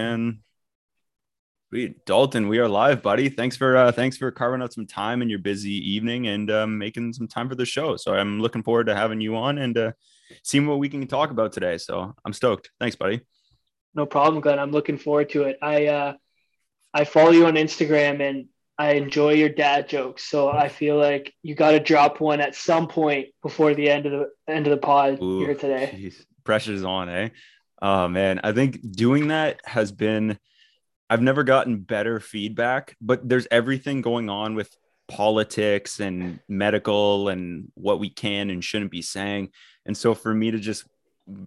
And we Dalton, we are live, buddy. Thanks for uh, thanks for carving out some time in your busy evening and um, making some time for the show. So I'm looking forward to having you on and uh, seeing what we can talk about today. So I'm stoked. Thanks, buddy. No problem, Glenn. I'm looking forward to it. I uh, I follow you on Instagram and I enjoy your dad jokes. So I feel like you got to drop one at some point before the end of the end of the pod Ooh, here today. Geez. Pressure's on, eh? Oh man, I think doing that has been I've never gotten better feedback, but there's everything going on with politics and medical and what we can and shouldn't be saying. And so for me to just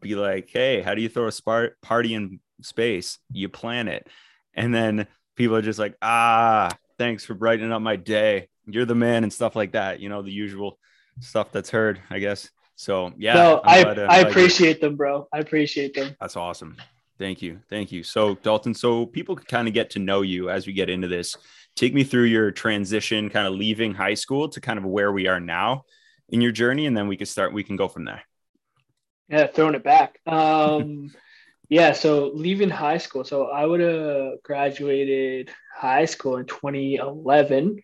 be like, hey, how do you throw a spark party in space? You plan it. And then people are just like, ah, thanks for brightening up my day. You're the man and stuff like that. You know, the usual stuff that's heard, I guess. So yeah, no, I, glad, I appreciate them, bro. I appreciate them. That's awesome. Thank you. Thank you. So Dalton, so people can kind of get to know you as we get into this. Take me through your transition, kind of leaving high school to kind of where we are now in your journey, and then we can start, we can go from there. Yeah, throwing it back. Um yeah, so leaving high school. So I would have graduated high school in 2011.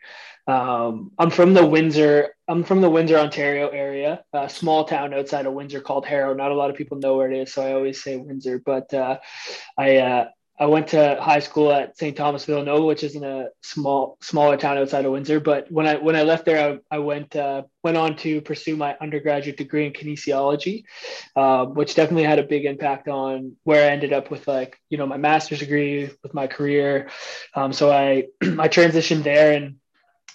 Um, I'm from the Windsor. I'm from the Windsor, Ontario area, a small town outside of Windsor called Harrow. Not a lot of people know where it is, so I always say Windsor. But uh, I uh, I went to high school at St. Thomas Villanova, which is in a small, smaller town outside of Windsor. But when I when I left there, I, I went uh, went on to pursue my undergraduate degree in kinesiology, uh, which definitely had a big impact on where I ended up with like you know my master's degree with my career. Um, so I I transitioned there, and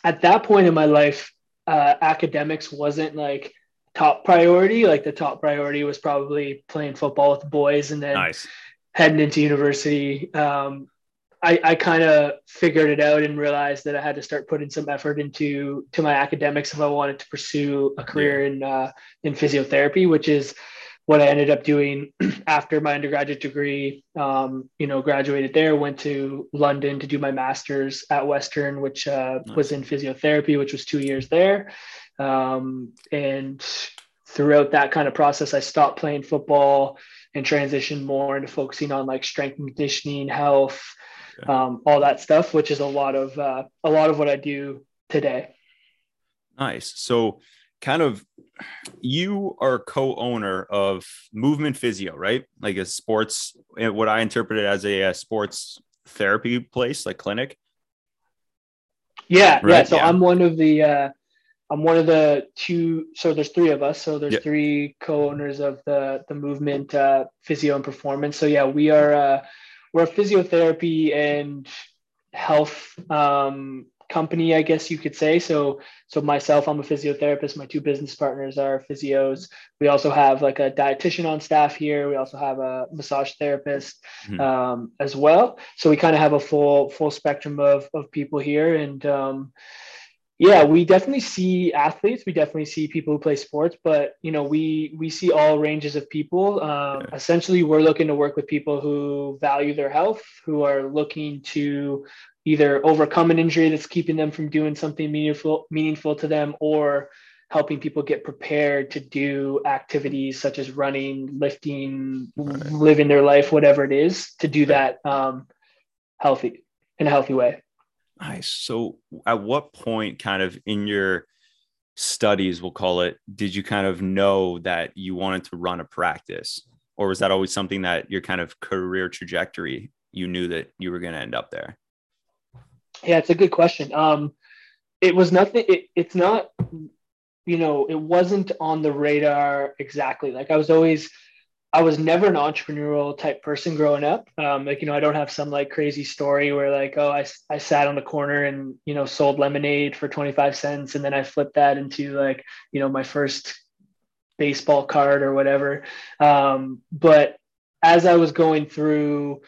at that point in my life, uh, academics wasn't like top priority. Like the top priority was probably playing football with the boys, and then. Nice heading into university, um, I, I kind of figured it out and realized that I had to start putting some effort into to my academics if I wanted to pursue a career yeah. in uh, in physiotherapy, which is what I ended up doing after my undergraduate degree. Um, you know, graduated there, went to London to do my master's at Western, which uh, nice. was in physiotherapy, which was two years there. Um, and throughout that kind of process, I stopped playing football and transition more into focusing on like strength and conditioning, health, um, all that stuff, which is a lot of uh, a lot of what I do today. Nice. So, kind of, you are co-owner of Movement Physio, right? Like a sports, eh, what I interpret it as a, a sports therapy place, like clinic. Yeah, right? yeah. So yeah. I'm one of the uh, I'm one of the two. So there's three of us. So there's yep. three co-owners of the the movement, uh, physio and performance. So yeah, we are uh, we're a physiotherapy and health um, company, I guess you could say. So so myself, I'm a physiotherapist. My two business partners are physios. We also have like a dietitian on staff here. We also have a massage therapist mm-hmm. um, as well. So we kind of have a full full spectrum of of people here and. Um, yeah we definitely see athletes we definitely see people who play sports but you know we we see all ranges of people um, yeah. essentially we're looking to work with people who value their health who are looking to either overcome an injury that's keeping them from doing something meaningful meaningful to them or helping people get prepared to do activities such as running lifting right. living their life whatever it is to do that um, healthy in a healthy way Nice. So, at what point, kind of in your studies, we'll call it, did you kind of know that you wanted to run a practice? Or was that always something that your kind of career trajectory, you knew that you were going to end up there? Yeah, it's a good question. Um, it was nothing, it, it's not, you know, it wasn't on the radar exactly. Like I was always, I was never an entrepreneurial type person growing up. Um, like, you know, I don't have some like crazy story where like, oh, I, I sat on the corner and, you know, sold lemonade for 25 cents. And then I flipped that into like, you know, my first baseball card or whatever. Um, but as I was going through,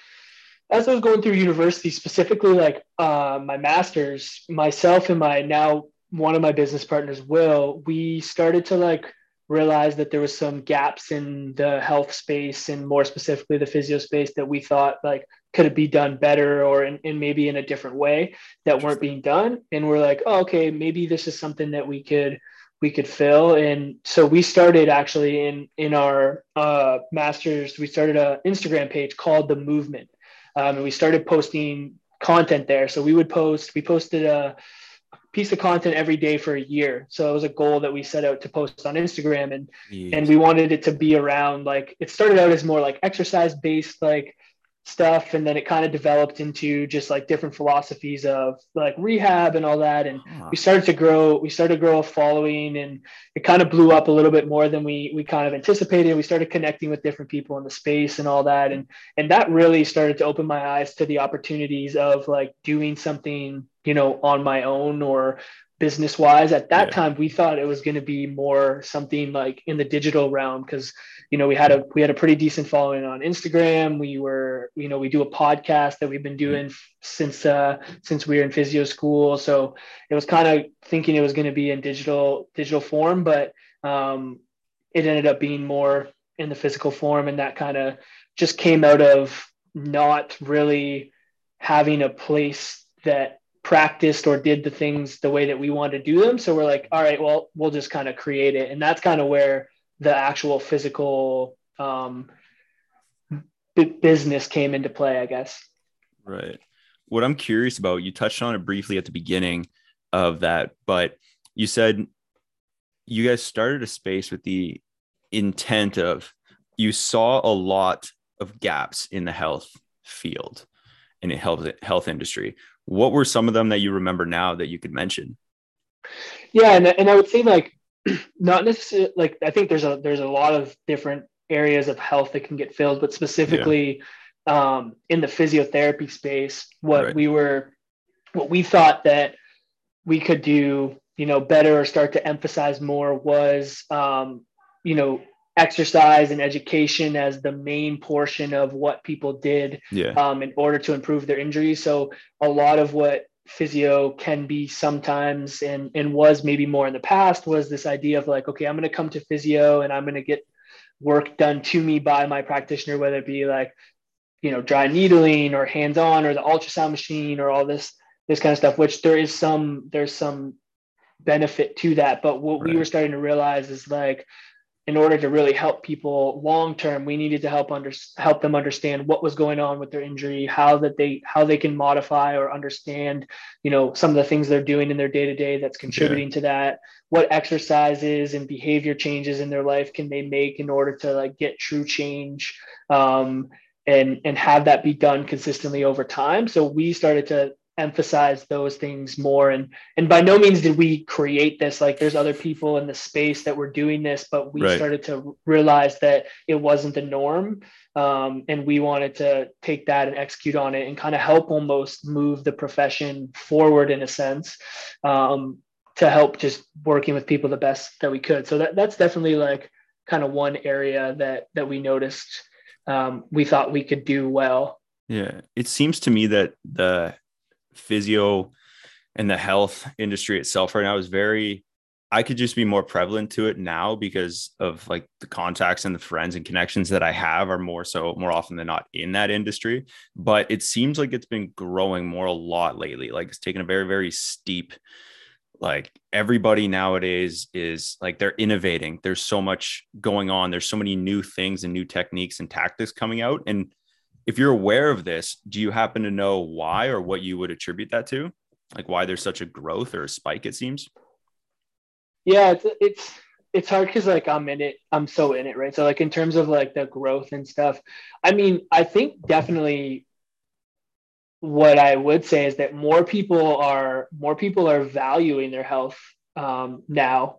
as I was going through university, specifically like uh, my master's, myself and my now one of my business partners, Will, we started to like realized that there was some gaps in the health space and more specifically the physio space that we thought like could it be done better or in, in maybe in a different way that weren't being done. And we're like oh, okay maybe this is something that we could we could fill. And so we started actually in in our uh, masters we started a instagram page called the movement um, and we started posting content there. So we would post, we posted a piece of content every day for a year. So it was a goal that we set out to post on Instagram and yes. and we wanted it to be around like it started out as more like exercise based like stuff and then it kind of developed into just like different philosophies of like rehab and all that and huh. we started to grow we started to grow a following and it kind of blew up a little bit more than we we kind of anticipated we started connecting with different people in the space and all that and and that really started to open my eyes to the opportunities of like doing something you know on my own or business wise at that yeah. time we thought it was going to be more something like in the digital realm because you know we had a we had a pretty decent following on instagram. We were you know we do a podcast that we've been doing since uh since we were in physio school. So it was kind of thinking it was going to be in digital digital form but um it ended up being more in the physical form and that kind of just came out of not really having a place that practiced or did the things the way that we wanted to do them. So we're like, all right, well, we'll just kind of create it. And that's kind of where the actual physical um, b- business came into play, I guess. Right. What I'm curious about, you touched on it briefly at the beginning of that, but you said you guys started a space with the intent of you saw a lot of gaps in the health field in the health health industry what were some of them that you remember now that you could mention? Yeah, and, and I would say like not necessarily like I think there's a there's a lot of different areas of health that can get filled, but specifically yeah. um, in the physiotherapy space, what right. we were what we thought that we could do, you know, better or start to emphasize more was um, you know, exercise and education as the main portion of what people did yeah. um, in order to improve their injuries. So a lot of what physio can be sometimes and and was maybe more in the past was this idea of like okay i'm going to come to physio and i'm going to get work done to me by my practitioner whether it be like you know dry needling or hands on or the ultrasound machine or all this this kind of stuff which there is some there's some benefit to that but what right. we were starting to realize is like in order to really help people long term we needed to help under help them understand what was going on with their injury how that they how they can modify or understand you know some of the things they're doing in their day to day that's contributing yeah. to that what exercises and behavior changes in their life can they make in order to like get true change um, and and have that be done consistently over time so we started to emphasize those things more. And and by no means did we create this like there's other people in the space that were doing this but we right. started to realize that it wasn't the norm. Um, and we wanted to take that and execute on it and kind of help almost move the profession forward in a sense um, to help just working with people the best that we could. So that, that's definitely like kind of one area that that we noticed um, we thought we could do well. Yeah. It seems to me that the physio and the health industry itself right now is very I could just be more prevalent to it now because of like the contacts and the friends and connections that I have are more so more often than not in that industry. But it seems like it's been growing more a lot lately. Like it's taken a very, very steep, like everybody nowadays is like they're innovating. There's so much going on. There's so many new things and new techniques and tactics coming out. And if you're aware of this, do you happen to know why or what you would attribute that to? Like why there's such a growth or a spike, it seems? Yeah, it's it's it's hard because like I'm in it, I'm so in it, right? So like in terms of like the growth and stuff, I mean, I think definitely what I would say is that more people are more people are valuing their health um, now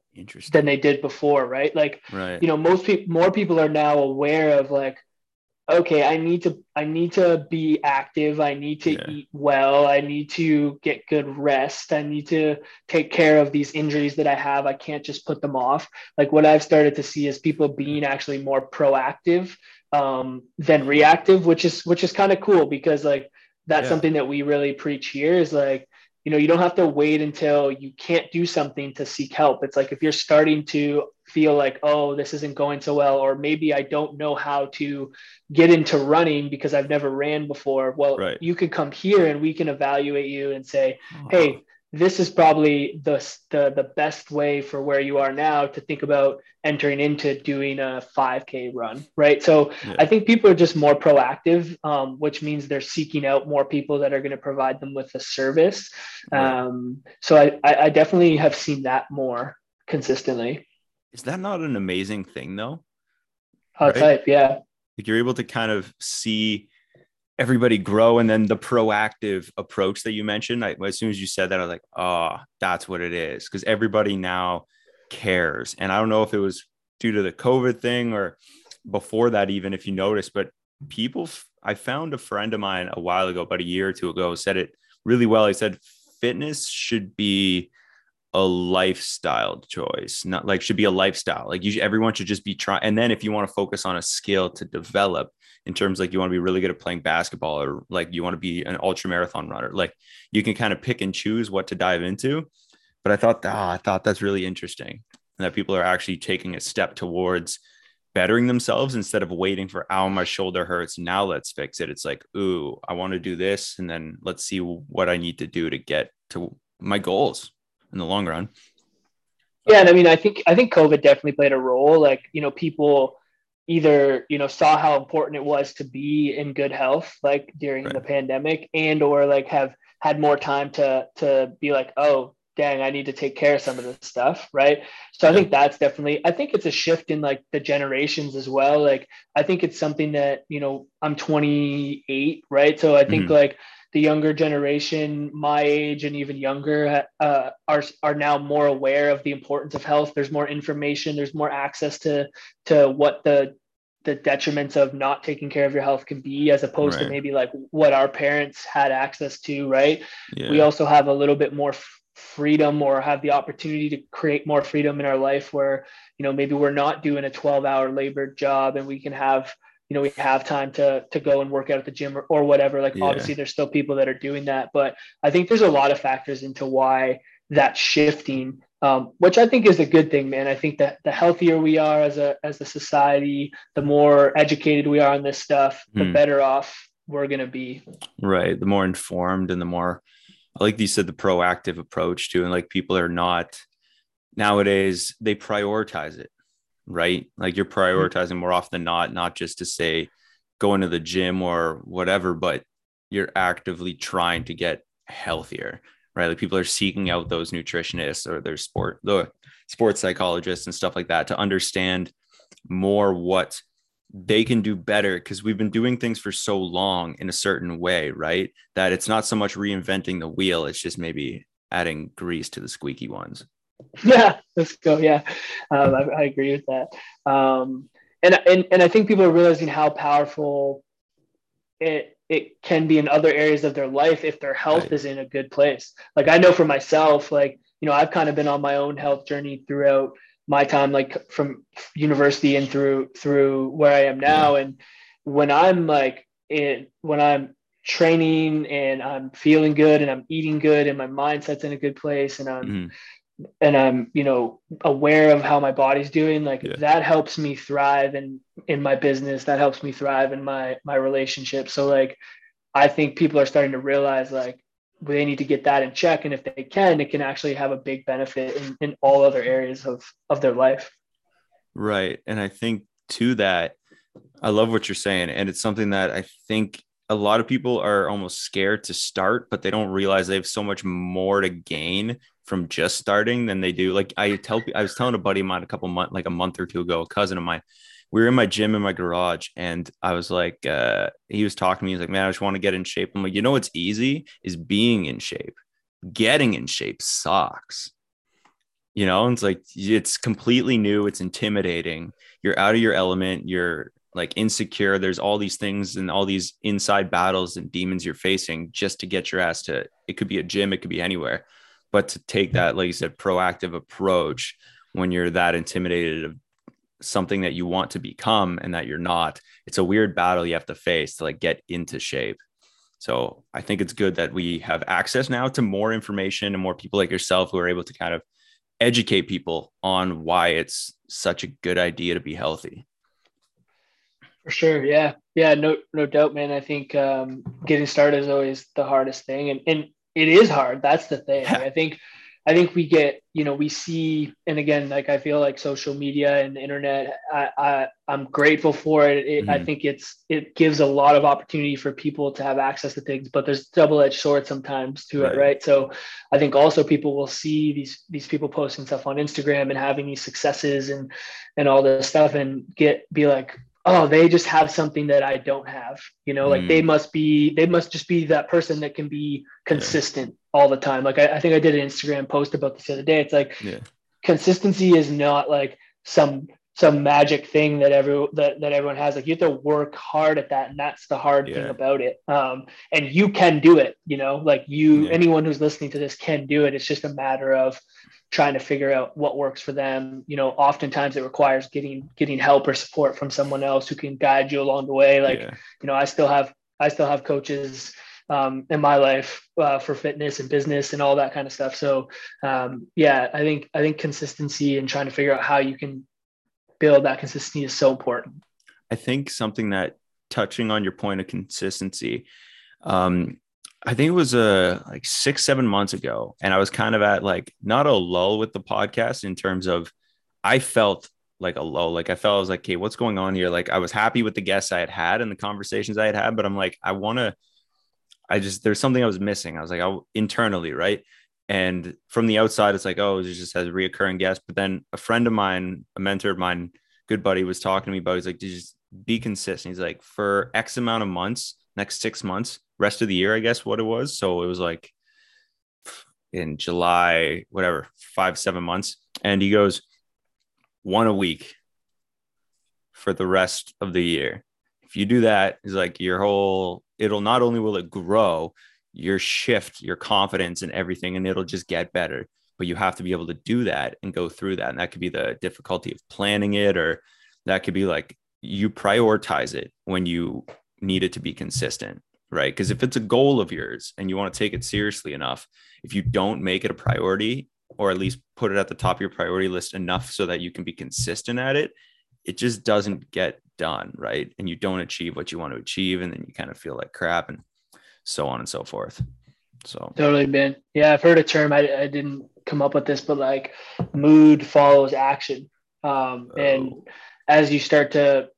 than they did before, right? Like, right. you know, most people, more people are now aware of like, okay i need to i need to be active. I need to yeah. eat well. I need to get good rest. I need to take care of these injuries that i have. I can't just put them off. Like what i've started to see is people being actually more proactive um, than reactive which is which is kind of cool because like that's yeah. something that we really preach here is like you know you don't have to wait until you can't do something to seek help it's like if you're starting to feel like oh this isn't going so well or maybe i don't know how to get into running because i've never ran before well right. you can come here and we can evaluate you and say oh, hey this is probably the, the the best way for where you are now to think about entering into doing a 5k run right? So yeah. i think people are just more proactive um, which means they're seeking out more people that are going to provide them with a service. Um, so I, I definitely have seen that more consistently. Is that not an amazing thing though? Right? type yeah. Like you're able to kind of see everybody grow and then the proactive approach that you mentioned I, as soon as you said that i was like oh that's what it is because everybody now cares. And i don't know if it was due to the covid thing or before that even if you noticed but people i found a friend of mine a while ago about a year or two ago said it really well. He said fitness should be a lifestyle choice not like should be a lifestyle. Like you everyone should just be trying and then if you want to focus on a skill to develop in terms like you want to be really good at playing basketball or like you want to be an ultra marathon runner like you can kind of pick and choose what to dive into. But i thought oh, i thought that's really interesting and that people are actually taking a step towards bettering themselves instead of waiting for oh my shoulder hurts now let's fix it. It's like ooh i want to do this and then let's see what i need to do to get to my goals in the long run. Yeah and i mean i think i think covid definitely played a role like you know people either you know saw how important it was to be in good health like during right. the pandemic and or like have had more time to to be like oh dang i need to take care of some of this stuff right so yeah. i think that's definitely i think it's a shift in like the generations as well like i think it's something that you know i'm 28 right so i think mm-hmm. like the younger generation, my age and even younger, uh, are are now more aware of the importance of health. There's more information. There's more access to to what the the detriments of not taking care of your health can be, as opposed right. to maybe like what our parents had access to. Right. Yeah. We also have a little bit more freedom or have the opportunity to create more freedom in our life where you know maybe we're not doing a 12 hour labor job and we can have you know we have time to to go and work out at the gym or, or whatever. Like yeah. obviously there's still people that are doing that but i think there's a lot of factors into why that's shifting um, which i think is a good thing man. I think that the healthier we are as a as a society the more educated we are on this stuff the hmm. better off we're going to be. Right. The more informed and the more like you said the proactive approach to and like people are not nowadays they prioritize it right? Like you're mm-hmm. prioritizing more often than not, not just to say going to the gym or whatever, but you're actively trying to get healthier, right? Like people are seeking out those nutritionists or their sport, the sports psychologists and stuff like that to understand more what they can do better because we've been doing things for so long in a certain way, right? That it's not so much reinventing the wheel, it's just maybe adding grease to the squeaky ones. Yeah, let's go. Yeah, um, I, I, agree with that. Um, and, and and I think people are realizing how powerful it it can be in other areas of their life if their health right. is in a good place. Like I know for myself, like you know, I've kind of been on my own health journey throughout my time, like from university and through through where I am now. Yeah. And when I'm like in when I'm training and I'm feeling good and I'm eating good and my mindset's in a good place and I'm mm-hmm and I'm, you know, aware of how my body's doing, like yeah. that helps me thrive in in my business. That helps me thrive in my my relationship. So like I think people are starting to realize like they need to get that in check. And if they can, it can actually have a big benefit in, in all other areas of of their life. Right. And I think to that, I love what you're saying. And it's something that I think a lot of people are almost scared to start, but they don't realize they have so much more to gain from just starting than they do. Like I tell, I was telling a buddy of mine a couple months, like a month or two ago, a cousin of mine. We were in my gym in my garage, and I was like, uh, he was talking to me. He's like, "Man, I just want to get in shape." I'm like, "You know what's easy is being in shape. Getting in shape sucks." You know, it's like it's completely new. It's intimidating. You're out of your element. You're like insecure. There's all these things and all these inside battles and demons you're facing just to get your ass to. It could be a gym. It could be anywhere but to take that like you said proactive approach when you're that intimidated of something that you want to become and that you're not it's a weird battle you have to face to like get into shape. So i think it's good that we have access now to more information and more people like yourself who are able to kind of educate people on why it's such a good idea to be healthy. For sure. Yeah. Yeah. No no doubt man. I think um, getting started is always the hardest thing. And and it is hard. That's the thing. I think I think we get, you know, we see, and again, like I feel like social media and the internet, I, I I'm grateful for it. it mm-hmm. I think it's it gives a lot of opportunity for people to have access to things, but there's double-edged sword sometimes to right. it, right? So I think also people will see these these people posting stuff on Instagram and having these successes and and all this stuff and get be like, oh they just have something that i don't have you know like mm. they must be they must just be that person that can be consistent yeah. all the time like I, I, think i did an instagram post about this the other day it's like yeah. consistency is not like some some magic thing that every that, that everyone has. Like you have to work hard at that and that's the hard yeah. thing about it. Um and you can do it you know? Like you anyone who's listening to this can do it. It's just a matter of trying to figure out what works for them. You know oftentimes it requires getting getting help or support from someone else who can guide you along the way. Like yeah. you know i still have i still have coaches um, in my life uh, for fitness and business and all that kind of stuff. So um, yeah i think i think consistency and trying to figure out how you can build that consistency is so important i think something that touching on your point of consistency um, I think it was uh like six, seven months ago. And I was kind of at like not a lull with the podcast in terms of I felt like a lull. Like I felt I was like, okay, what's going on here? Like I was happy with the guests I had had and the conversations I had had, but I'm like, I want to, I just, there's something I was missing. I was like, I internally, right. And from the outside, it's like, oh, it just has reoccurring guest. But then a friend of mine, a mentor of mine, good buddy, was talking to me about. He's like, just be consistent. He's like, for X amount of months, next six months, rest of the year, I guess what it was. So it was like in July, whatever, five, seven months. And he goes, one a week for the rest of the year. If you do that, it's like your whole, it'll not only will it grow, your shift, your confidence and everything, and it'll just get better. But you have to be able to do that and go through that. And that could be the difficulty of planning it, or that could be like you prioritize it when you need it to be consistent right? Because if it's a goal of yours and you want to take it seriously enough, if you don't make it a priority or at least put it at the top of your priority list enough so that you can be consistent at it, it just doesn't get done, right? And you don't achieve what you want to achieve. And then you kind of feel like crap and so on and so forth. So totally, been. Yeah, I've heard a term. I, I didn't come up with this, but like mood follows action. Um, oh. And as you start to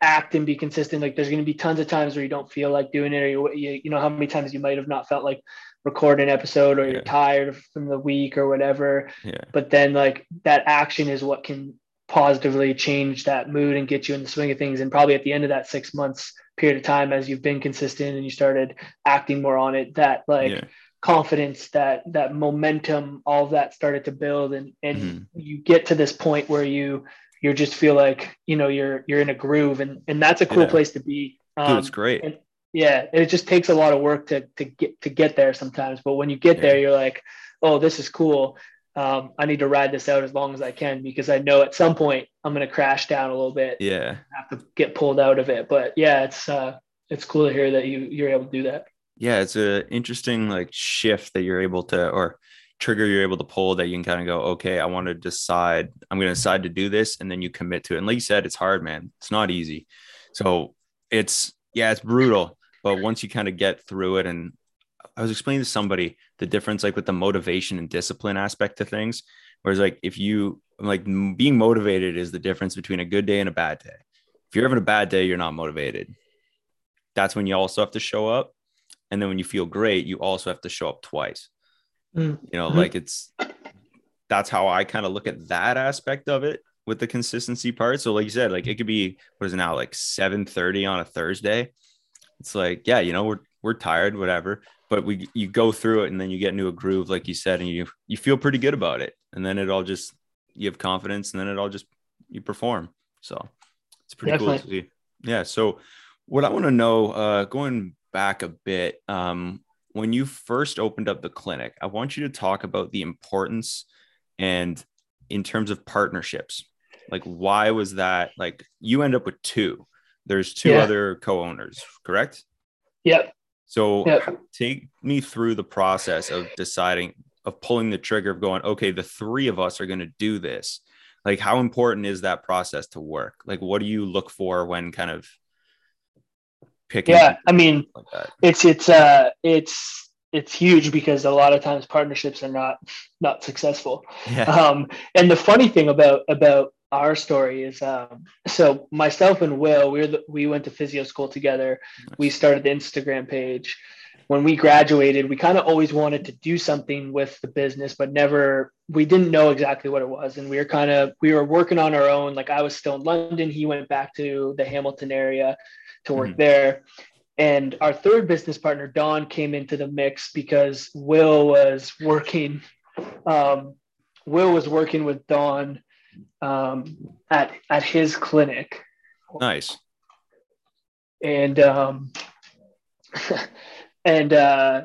act and be consistent. Like there's going to be tons of times where you don't feel like doing it, or you, you, you know how many times you might have not felt like recording an episode, or yeah. you're tired from the week or whatever. Yeah. But then like that action is what can positively change that mood and get you in the swing of things. And probably at the end of that six months period of time, as you've been consistent and you started acting more on it, that like. Yeah confidence that that momentum all of that started to build and and mm-hmm. you get to this point where you you just feel like you know you're you're in a groove and and that's a cool yeah. place to be um, Dude, it's great and, yeah it just takes a lot of work to to get to get there sometimes but when you get yeah. there you're like oh this is cool um, i need to ride this out as long as i can because i know at some point i'm going to crash down a little bit yeah have to get pulled out of it but yeah it's uh it's cool to hear that you you're able to do that yeah it's a interesting like shift that you're able to or trigger you're able to pull that you can kind of go, okay, I want to decide, I'm going to decide to do this. And then you commit to it. And like you said, it's hard, man. It's not easy. So it's, yeah, it's brutal. But once you kind of get through it, and I was explaining to somebody the difference, like with the motivation and discipline aspect to things. Whereas, like, if you like being motivated is the difference between a good day and a bad day. If you're having a bad day, you're not motivated. That's when you also have to show up. And then when you feel great, you also have to show up twice. Mm. You know, mm-hmm. like it's that's how I kind of look at that aspect of it with the consistency part. So, like you said, like it could be what is it now, like 7 30 on a Thursday. It's like, yeah, you know, we're we're tired, whatever. But we you go through it and then you get into a groove, like you said, and you you feel pretty good about it. And then it all just you have confidence and then it all just you perform. So it's pretty Definitely. cool to see. Yeah. So what I want to know, uh going back a bit, um, when you first opened up the clinic, I want you to talk about the importance and in terms of partnerships. Like, why was that? Like, you end up with two. There's two yeah. other co-owners, correct? Yep. So yep. take me through the process of deciding of pulling the trigger of going, okay, the three of us are going to do this. Like, how important is that process to work? Like, what do you look for when kind of picking. Yeah, I mean, like it's it's uh it's it's huge because a lot of times partnerships are not not successful. Yeah. Um, and the funny thing about about our story is um, so myself and Will we the, we went to physio school together. Nice. We started the Instagram page. When we graduated, we kind of always wanted to do something with the business, but never we didn't know exactly what it was. And we were kind of we were working on our own. Like I was still in London, he went back to the Hamilton area to work mm-hmm. there. And our third business partner, Don, came into the mix because Will was working. Um, Will was working with Don um, at at his clinic. Nice. And um, and uh,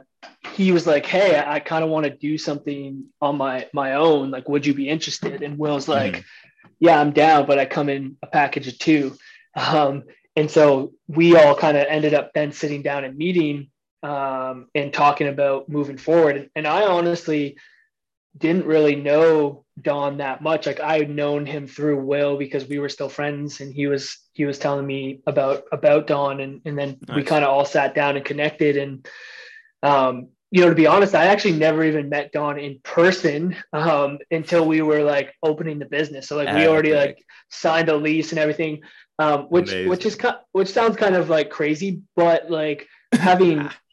he was like, "Hey, I, I kind of want to do something on my my own. Like, would you be interested?" And Will's like, mm-hmm. "Yeah, I'm down, but I come in a package of two. Um, and so we all kind of ended up then sitting down and meeting um, and talking about moving forward. And I honestly didn't really know Don that much. Like I had known him through Will because we were still friends, and he was he was telling me about about Don, and and then nice. we kind of all sat down and connected. And um, you know, to be honest, I actually never even met Don in person um, until we were like opening the business. So like we already like signed a lease and everything um, which Amazing. which is which sounds kind of like crazy, but like having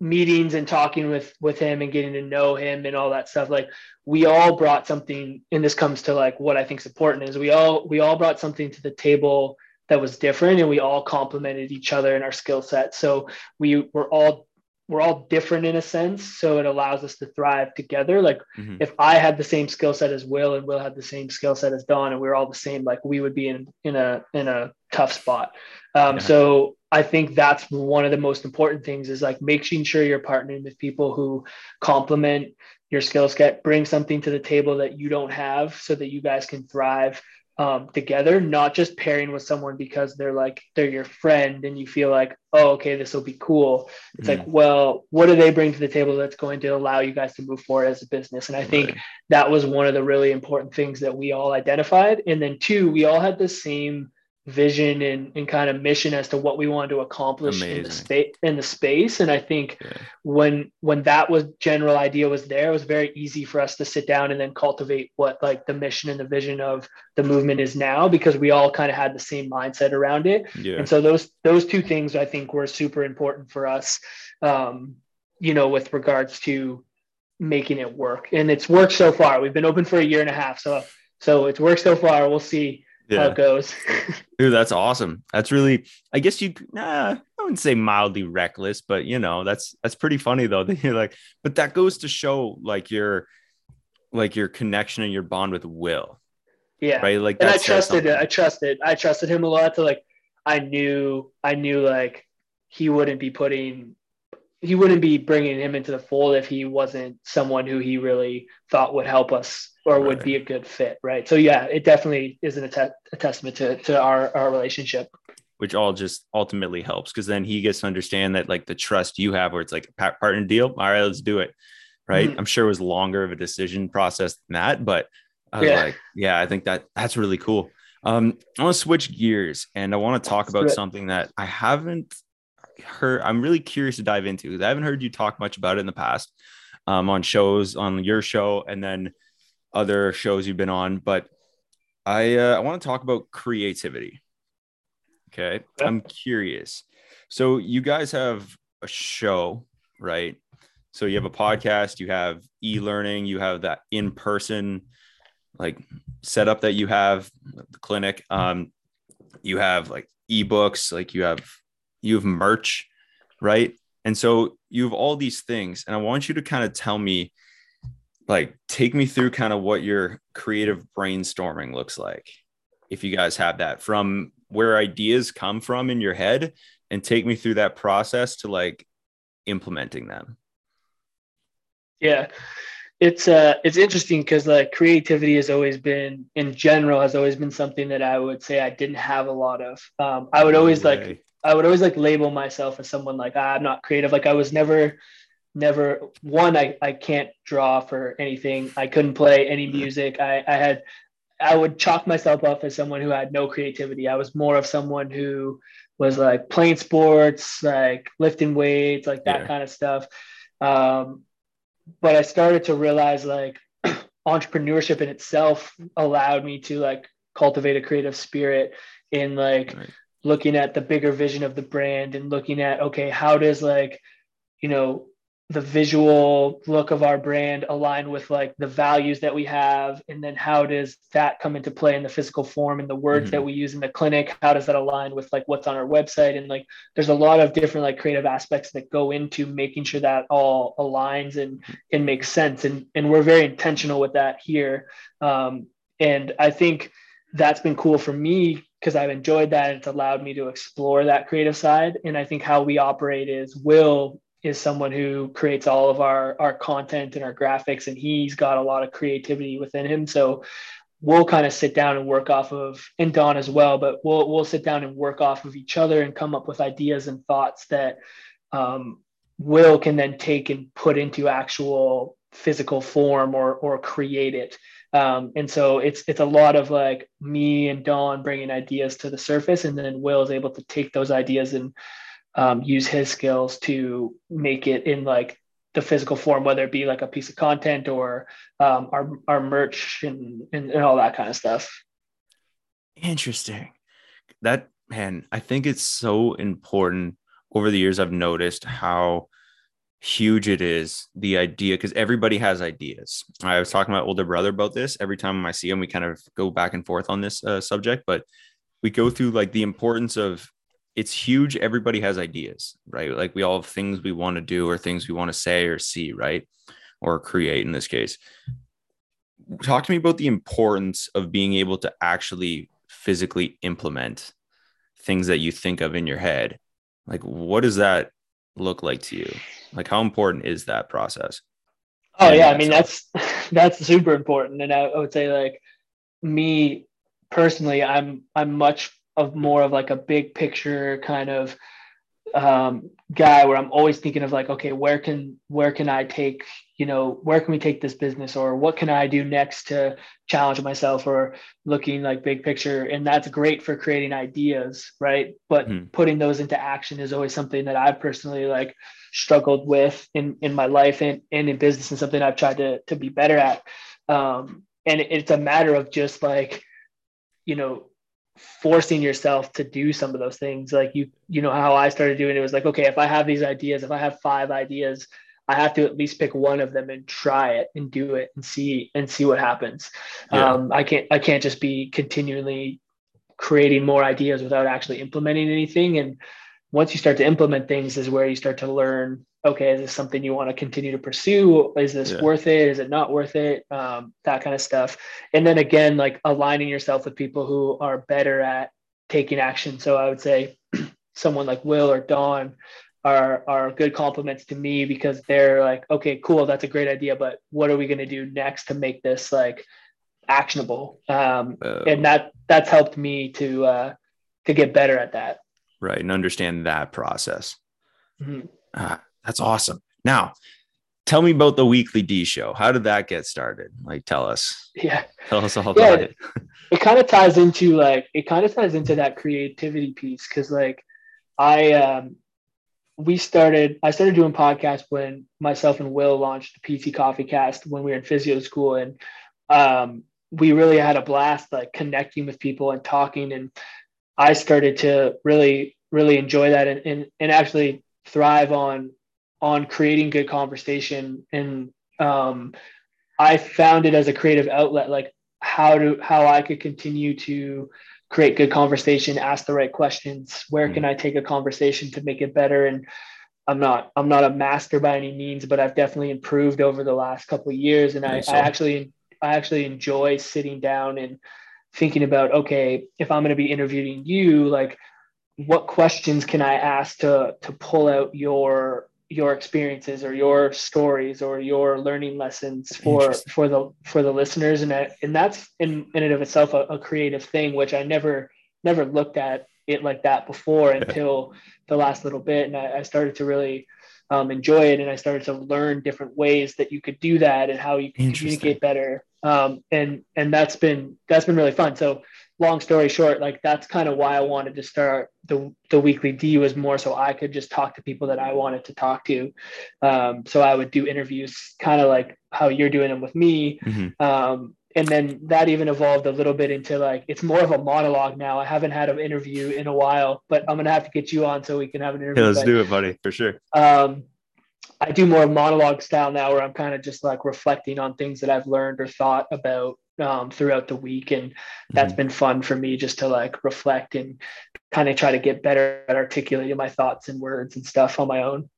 meetings and talking with with him and getting to know him and all that stuff like we all brought something and this comes to like what i think is important is we all we all brought something to the table that was different and we all complemented each other in our skill set so we were all we're all different in a sense so it allows us to thrive together like mm-hmm. if i had the same skill set as will and will had the same skill set as don and we are all the same like we would be in in a in a tough spot um, yeah. so i think that's one of the most important things is like making sure you're partnering with people who complement your skill set bring something to the table that you don't have so that you guys can thrive um, together, not just pairing with someone because they're like they're your friend and you feel like, oh, okay, this will be cool. It's mm. like, well, what do they bring to the table that's going to allow you guys to move forward as a business? And I think right. that was one of the really important things that we all identified. And then two, we all had the same vision and, and kind of mission as to what we wanted to accomplish Amazing. in the space in the space and i think yeah. when when that was general idea was there it was very easy for us to sit down and then cultivate what like the mission and the vision of the movement is now because we all kind of had the same mindset around it yeah. and so those those two things i think were super important for us um you know with regards to making it work and it's worked so far we've been open for a year and a half so so it's worked so far we'll see yeah. how it goes. Dude, that's awesome. That's really, I guess you, nah, I wouldn't say mildly reckless, but you know, that's that's pretty funny though. That you're like, but that goes to show like your, like your connection and your bond with Will. Yeah. Right. Like, and I trusted it. I trusted. I trusted him a lot. To like, I knew, I knew like he wouldn't be putting he wouldn't be bringing him into the fold if he wasn't someone who he really thought would help us or right. would be a good fit, right? So yeah, it definitely is an att- a testament to to our our relationship. Which all just ultimately helps because then he gets to understand that like the trust you have, where it's like a partner deal. All right, let's do it. Right. Mm-hmm. I'm sure it was longer of a decision process than that, but I was yeah. like, yeah, I think that that's really cool. Um, I want to switch gears and I want to talk about something that I haven't heard I'm really curious to dive into because I haven't heard you talk much about it in the past um, on shows on your show and then other shows you've been on. But I uh, I want to talk about creativity. Okay, yeah. I'm curious. So you guys have a show, right? So you have a podcast, you have e-learning, you have that in-person like setup that you have the clinic. Um, you have like ebooks, like you have you have merch, right? And so you have all these things. And I want you to kind of tell me, like, take me through kind of what your creative brainstorming looks like. If you guys have that from where ideas come from in your head and take me through that process to like implementing them. Yeah it's uh it's interesting because like creativity has always been in general has always been something that I would say I didn't have a lot of. Um, I would always like I would always like label myself as someone like ah, I'm not creative. Like I was never, never one. I I can't draw for anything. I couldn't play any music. I I had I would chalk myself up as someone who had no creativity. I was more of someone who was like playing sports, like lifting weights, like that yeah. kind of stuff. Um, but I started to realize like entrepreneurship in itself allowed me to like cultivate a creative spirit in like right. Looking at the bigger vision of the brand and looking at okay how does like you know the visual look of our brand align with like the values that we have? And then how does that come into play in the physical form and the words mm-hmm. that we use in the clinic? How does that align with like what's on our website? And like there's a lot of different like creative aspects that go into making sure that all aligns and and makes sense. And and we're very intentional with that here. Um, and i think that's been cool for me because I've enjoyed that. And it's allowed me to explore that creative side. And I think how we operate is Will is someone who creates all of our our content and our graphics and he's got a lot of creativity within him so we'll kind of sit down and work off of and Don as well but we'll we'll sit down and work off of each other and come up with ideas and thoughts that um, Will can then take and put into actual physical form or or create it um, and so it's it's a lot of like me and Don bringing ideas to the surface and then Will is able to take those ideas and um, use his skills to make it in like the physical form, whether it be like a piece of content or um, our our merch and, and, and all that kind of stuff. Interesting. That man, I think it's so important. Over the years, I've noticed how huge it is the idea because everybody has ideas. I was talking to my older brother about this. Every time I see him, we kind of go back and forth on this uh, subject, but we go through like the importance of it's huge. Everybody has ideas, right? Like we all have things we want to do or things we want to say or see, right? Or create in this case. Talk to me about the importance of being able to actually physically implement things that you think of in your head. Like, what does that look like to you? Like, how important is that process? Oh, yeah. I mean, that's that's super important. And I, I would say, like, me personally, I'm I'm much of more of like a big picture kind of um, guy where I'm always thinking of like, okay, where can where can I take, you know, where can we take this business or what can I do next to challenge myself or looking like big picture. And that's great for creating ideas, right? But hmm. putting those into action is always something that I've personally like struggled with in in my life and, and in business and something I've tried to to be better at. Um, and it's a matter of just like, you know, forcing yourself to do some of those things. Like you you know how i started doing it was like okay if i have these ideas if i have five ideas i have to at least pick one of them and try it and do it and see and see what happens. Yeah. um, i can't i can't just be continually creating more ideas without actually implementing anything. And once you start to implement things is where you start to learn okay is this something you want to continue to pursue? Is this yeah. worth it? Is it not worth it? Um, that kind of stuff. And then again like aligning yourself with people who are better at taking action. So i would say someone like will or Don are are good compliments to me because they're like okay cool that's a great idea but what are we going to do next to make this like actionable? Um, oh. and that that's helped me to uh, to get better at that right and understand that process mm-hmm. ah, that's awesome. Now, tell me about the weekly D show. How did that get started? Like, tell us. Yeah. Tell us all yeah, about it. it kind of ties into like, it kind of ties into that creativity piece. Cause like, I, um, we started, I started doing podcasts when myself and Will launched the PT Coffee Cast when we were in physio school. And, um, we really had a blast like connecting with people and talking. And I started to really, really enjoy that and, and, and actually thrive on on creating good conversation. And um, i found it as a creative outlet like how to how i could continue to create good conversation ask the right questions. Where can mm. i take a conversation to make it better? And i'm not i'm not a master by any means but i've definitely improved over the last couple of years. And I, I actually i actually enjoy sitting down and thinking about okay if i'm going to be interviewing you like what questions can i ask to to pull out your your experiences or your stories or your learning lessons for for the for the listeners? And that, and that's in, in and of itself a, a, creative thing which i never never looked at it like that before yeah. until the last little bit. And I, I started to really um, enjoy it and i started to learn different ways that you could do that and how you can communicate better um, and and that's been that's been really fun so long story short, like that's kind of why I wanted to start the the weekly D was more so I could just talk to people that I wanted to talk to. Um, so I would do interviews, kind of like how you're doing them with me. Mm-hmm. Um, and then that even evolved a little bit into like it's more of a monologue now. I haven't had an interview in a while, but I'm gonna have to get you on so we can have an interview. Yeah, let's but, do it, buddy, for sure. Um, I do more monologue style now, where I'm kind of just like reflecting on things that I've learned or thought about um, throughout the week, and that's mm-hmm. been fun for me just to like reflect and kind of try to get better at articulating my thoughts and words and stuff on my own.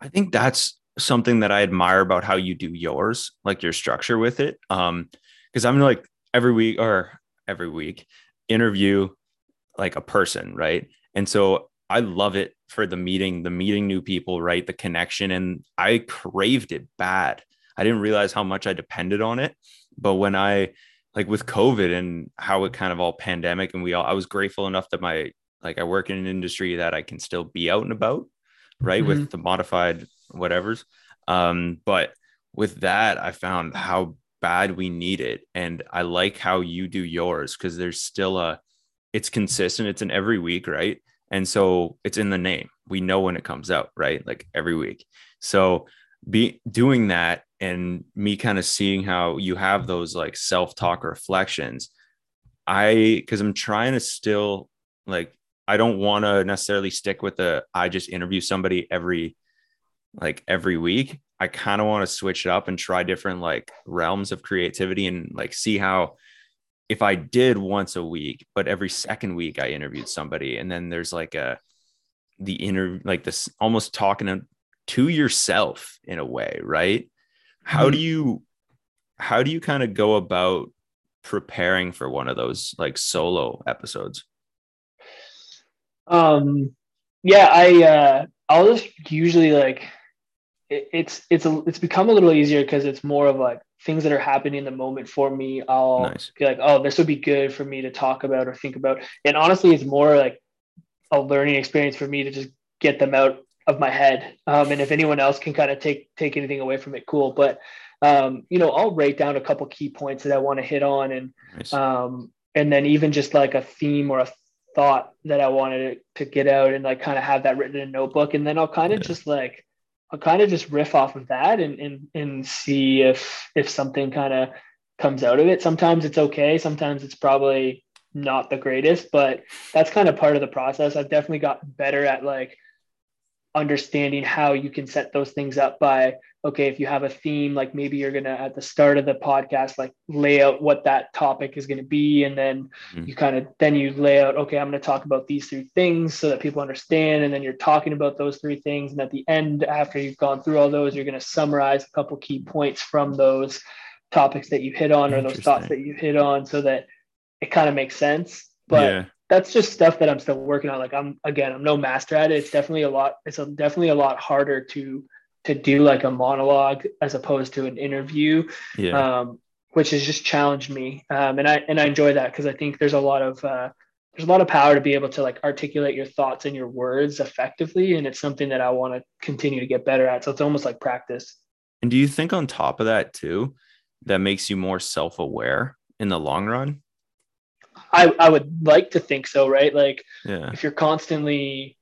I think that's something that I admire about how you do yours, like your structure with it. Um, because I'm like every week or every week interview like a person, right? And so I love it for the meeting, the meeting new people, right? The connection. And I craved it bad. I didn't realize how much I depended on it. But when I like with COVID and how it kind of all pandemic and we all I was grateful enough that my like I work in an industry that I can still be out and about, right? Mm-hmm. With the modified whatever's. Um, but with that, I found how bad we need it. And I like how you do yours because there's still a it's consistent, it's in every week, right? And so it's in the name. We know when it comes out, right? Like every week. So be doing that and me kind of seeing how you have those like self-talk reflections. I because I'm trying to still like I don't want to necessarily stick with the I just interview somebody every like every week. I kind of want to switch it up and try different like realms of creativity and like see how if I did once a week, but every second week I interviewed somebody and then there's like a the inner like this almost talking to yourself in a way, right? How mm-hmm. do you how do you kind of go about preparing for one of those like solo episodes? Um yeah, I uh I'll just usually like it, it's it's a, it's become a little easier because it's more of like things that are happening in the moment for me. I'll nice. be like, oh, this would be good for me to talk about or think about. And honestly, it's more like a learning experience for me to just get them out of my head. Um, and if anyone else can kind of take take anything away from it, cool. But um, you know, I'll write down a couple key points that I want to hit on, and nice. um, and then even just like a theme or a thought that I wanted to get out, and like kind of have that written in a notebook, and then I'll kind of yeah. just like I'll kind of just riff off of that and and and see if if something kind of comes out of it. Sometimes it's okay. Sometimes it's probably not the greatest, but that's kind of part of the process. I've definitely gotten better at like understanding how you can set those things up by okay if you have a theme like maybe you're to at the start of the podcast like lay out what that topic is going to be and then mm-hmm. you kind of then you lay out okay i'm to talk about these three things so that people understand and then you're talking about those three things and at the end after you've gone through all those you're to summarize a couple key points from those topics that you hit on or those thoughts that you hit on so that it kind of makes sense. But yeah that's just stuff that I'm still working on. Like I'm again, I'm no master at it. It's definitely a lot. It's a, definitely a lot harder to to do like a monologue as opposed to an interview, yeah. um, which has just challenged me. Um, and I and I enjoy that because I think there's a lot of uh, there's a lot of power to be able to like articulate your thoughts and your words effectively, and it's something that I want to continue to get better at. So it's almost like practice. And do you think on top of that too, that makes you more self aware in the long run? I, I would like to think so, right? Like yeah. if you're constantly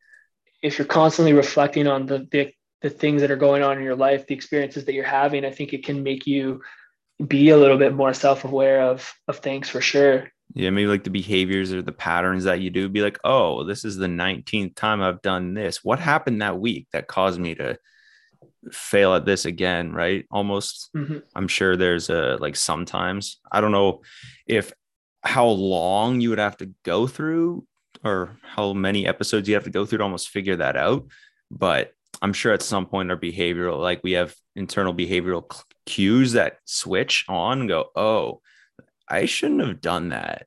if you're constantly reflecting on the, the the things that are going on in your life, the experiences that you're having, I think it can make you be a little bit more self-aware of of things for sure. Yeah, maybe like the behaviors or the patterns that you do. Be like, oh, this is the 19th time I've done this. What happened that week that caused me to fail at this again? Right? Almost. Mm-hmm. I'm sure there's a like sometimes I don't know if how long you would have to go through or how many episodes you have to go through to almost figure that out. But I'm sure at some point our behavioral, like we have internal behavioral cues that switch on and go, oh, I shouldn't have done that.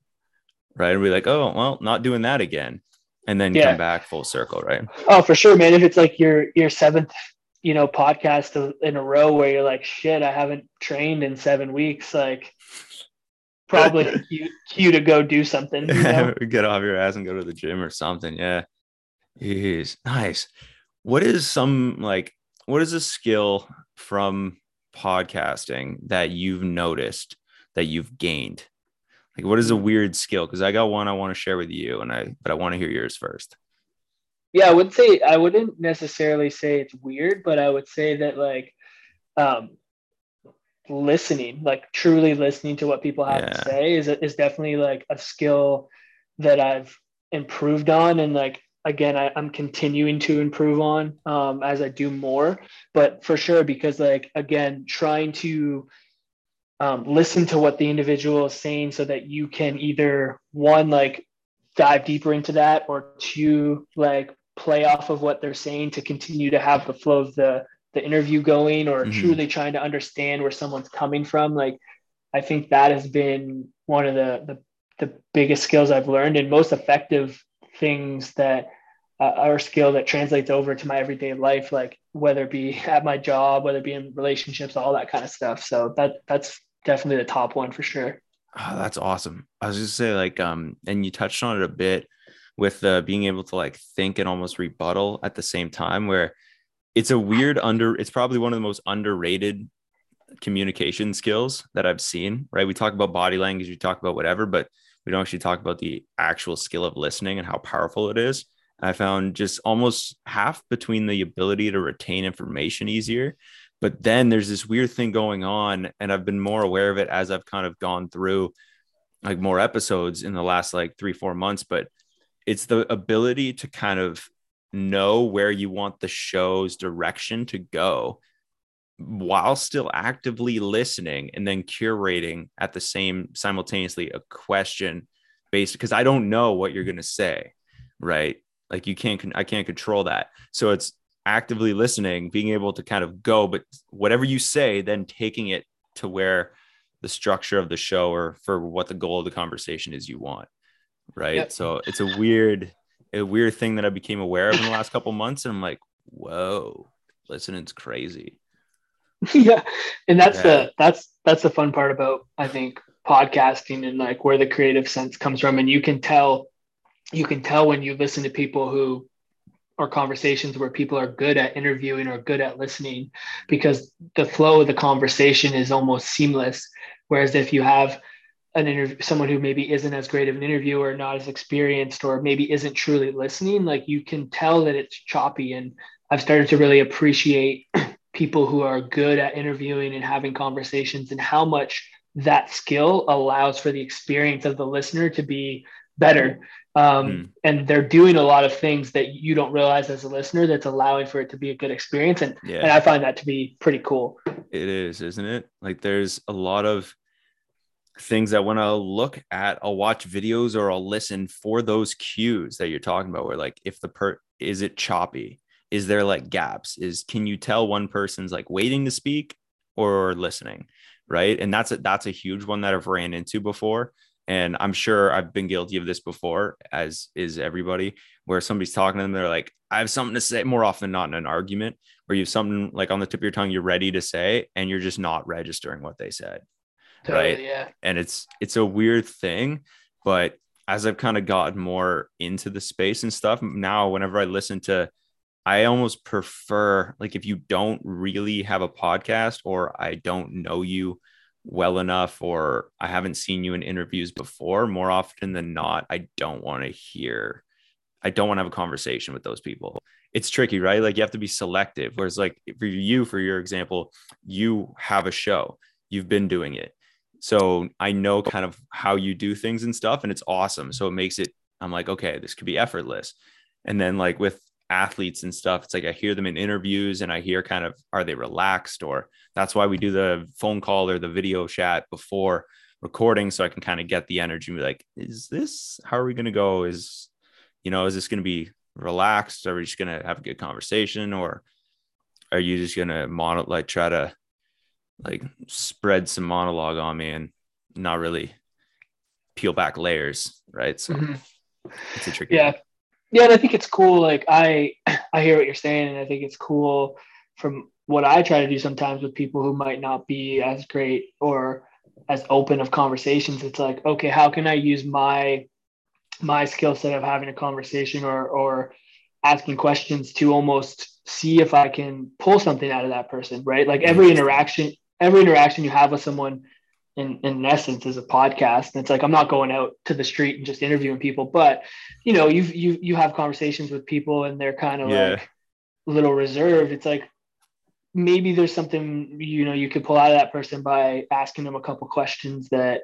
Right. And we're like, oh, well, not doing that again. And then yeah. come back full circle. Right. Oh, for sure, man. If it's like your your seventh, you know, podcast in a row where you're like, shit, I haven't trained in seven weeks, like probably cue, cue to go do something. You know? Get off your ass and go to the gym or something. Yeah. Jeez. Nice. What is some like what is a skill from podcasting that you've noticed that you've gained? Like, what is a weird skill? Because I got one I want to share with you, and I but I want to hear yours first. Yeah, I would say I wouldn't necessarily say it's weird, but I would say that like um listening, like truly listening to what people have yeah. to say is is definitely like a skill that I've improved on and like again I, am continuing to improve on um, as I do more. But for sure, because like again, trying to um, listen to what the individual is saying so that you can either one like dive deeper into that or two like play off of what they're saying to continue to have the flow of the the interview going or mm-hmm. truly trying to understand where someone's coming from like i think that has been one of the the, the biggest skills i've learned and most effective things that uh, are skill that translates over to my everyday life like whether it be at my job whether it be in relationships all that kind of stuff. So that that's definitely the top one for sure. Oh, that's awesome. I was just say like um and you touched on it a bit with uh, being able to like think and almost rebuttal at the same time where it's a weird under it's probably one of the most underrated communication skills that I've seen, right? We talk about body language, we talk about whatever, but we don't actually talk about the actual skill of listening and how powerful it is. I found just almost half between the ability to retain information easier, but then there's this weird thing going on, and I've been more aware of it as I've kind of gone through like more episodes in the last like three, four months. But it's the ability to kind of know where you want the show's direction to go while still actively listening and then curating at the same simultaneously a question based because I don't know what you're going to say, right? Like you can't I can't control that. So it's actively listening, being able to kind of go but whatever you say then taking it to where the structure of the show or for what the goal of the conversation is you want. Right? Yep. So it's a weird a weird thing that I became aware of in the last couple months. And I'm like, whoa, listening's crazy. yeah. And that's yeah. the that's that's the fun part about I think podcasting and like where the creative sense comes from. And you can tell you can tell when you listen to people who or conversations where people are good at interviewing or good at listening because the flow of the conversation is almost seamless. Whereas if you have an interview someone who maybe isn't as great of an interviewer not as experienced or maybe isn't truly listening like you can tell that it's choppy. And i've started to really appreciate people who are good at interviewing and having conversations and how much that skill allows for the experience of the listener to be better. Um, mm. and they're doing a lot of things that you don't realize as a listener that's allowing for it to be a good experience. And, yeah. and i find that to be pretty cool. It is isn't it? Like there's a lot of things that when I look at, I'll watch videos or I'll listen for those cues that you're talking about. Where like, if the per is it choppy? Is there like gaps? Is can you tell one person's like waiting to speak or listening? Right. And that's a that's a huge one that I've ran into before. And I'm sure I've been guilty of this before, as is everybody, where somebody's talking to them, they're like, I have something to say more often than not in an argument, where you have something like on the tip of your tongue, you're ready to say, and you're just not registering what they said totally, right? yeah. And it's it's a weird thing but as i've kind of gotten more into the space and stuff now whenever i listen to i almost prefer like if you don't really have a podcast or i don't know you well enough or i haven't seen you in interviews before more often than not i don't want to hear i don't want to have a conversation with those people. It's tricky right? Like you have to be selective whereas like for you for your example you have a show. You've been doing it so I know oh. kind of how you do things and stuff, and it's awesome. So it makes it, I'm like, okay, this could be effortless. And then like with athletes and stuff, it's like I hear them in interviews and I hear kind of, are they relaxed? Or that's why we do the phone call or the video chat before recording. So I can kind of get the energy and be like, is this, how are we going to go? Is, you know, is this going to be relaxed? Are we just going to have a good conversation? Or are you just going to mono, like try to like spread some monologue on me and not really peel back layers, right? So mm-hmm. it's a tricky. Yeah, yeah, and I think it's cool. Like I, I hear what you're saying, and I think it's cool from what I try to do sometimes with people who might not be as great or as open of conversations. It's like, okay, how can I use my my skill set of having a conversation or or asking questions to almost see if I can pull something out of that person, right? Like every interaction, every interaction you have with someone in in essence is a podcast. And it's like i'm not going out to the street and just interviewing people but you know you you you have conversations with people and they're kind of yeah. like a little reserved. It's like maybe there's something you know you could pull out of that person by asking them a couple questions that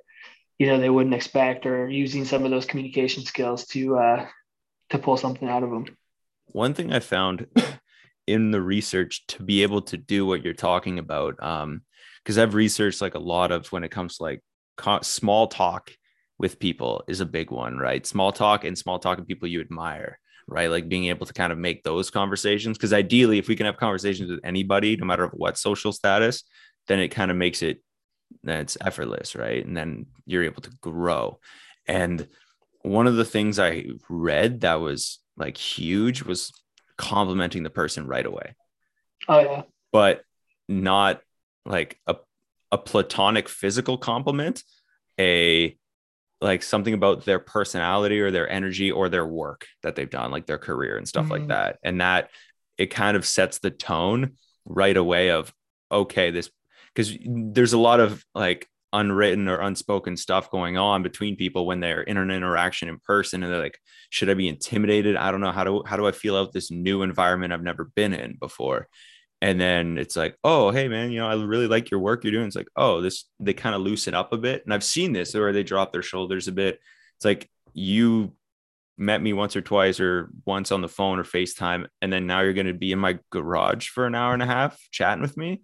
you know they wouldn't expect or using some of those communication skills to uh to pull something out of them. One thing i found in the research to be able to do what you're talking about um because I've researched like a lot of when it comes to like co- small talk with people is a big one, right? Small talk and small talk with people you admire, right? Like being able to kind of make those conversations. Because ideally, if we can have conversations with anybody, no matter what social status, then it kind of makes it that's effortless, right? And then you're able to grow. And one of the things I read that was like huge was complimenting the person right away. Oh yeah. But not like a, a platonic physical compliment, a like something about their personality or their energy or their work that they've done, like their career and stuff mm-hmm. like that. And that it kind of sets the tone right away of, okay, this, because there's a lot of like unwritten or unspoken stuff going on between people when they're in an interaction in person and they're like should i be intimidated i don't know how do how do i feel out this new environment i've never been in before and then it's like oh hey man you know i really like your work you're doing. It's like oh this they kind of loosen up a bit. And i've seen this where they drop their shoulders a bit. It's like you met me once or twice or once on the phone or facetime and then now you're going to be in my garage for an hour and a half chatting with me?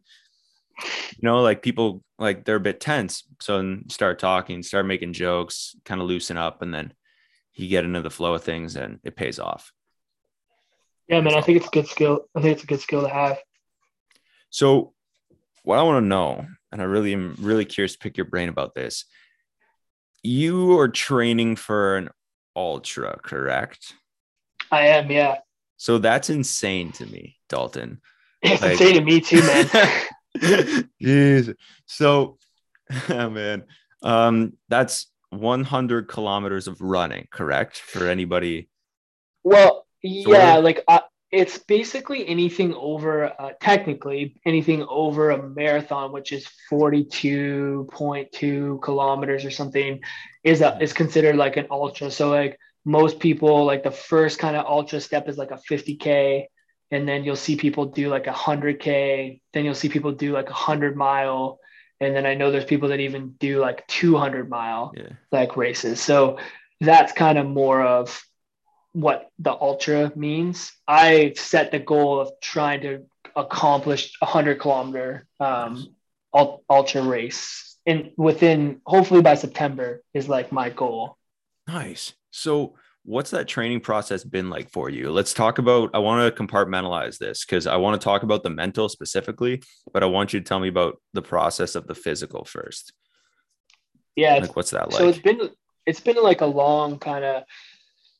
You know like people like they're a bit tense. So start talking start making jokes kind of loosen up and then you get into the flow of things and it pays off. Yeah man i think it's a good skill i think it's a good skill to have so, what I want to know, and I really am really curious to pick your brain about this. You are training for an ultra, correct? I am, yeah. So that's insane to me, Dalton. It's like, insane to me too, man. Jeez. So, oh man, um, that's 100 kilometers of running, correct? For anybody. Well, yeah, like I, it's basically anything over uh, technically anything over a marathon which is 42.2 kilometers or something is a, is considered like an ultra so like most people like the first kind of ultra step is like a 50k and then you'll see people do like a 100k then you'll see people do like a 100 mile and then i know there's people that even do like 200 mile yeah. like races so that's kind of more of what the ultra means. I set the goal of trying to accomplish a hundred kilometer um, ultra race and within hopefully by September is like my goal. Nice. So what's that training process been like for you? Let's talk about I want to compartmentalize this because I want to talk about the mental specifically, but I want you to tell me about the process of the physical first. Yeah. Like what's that like? So it's been it's been like a long kind of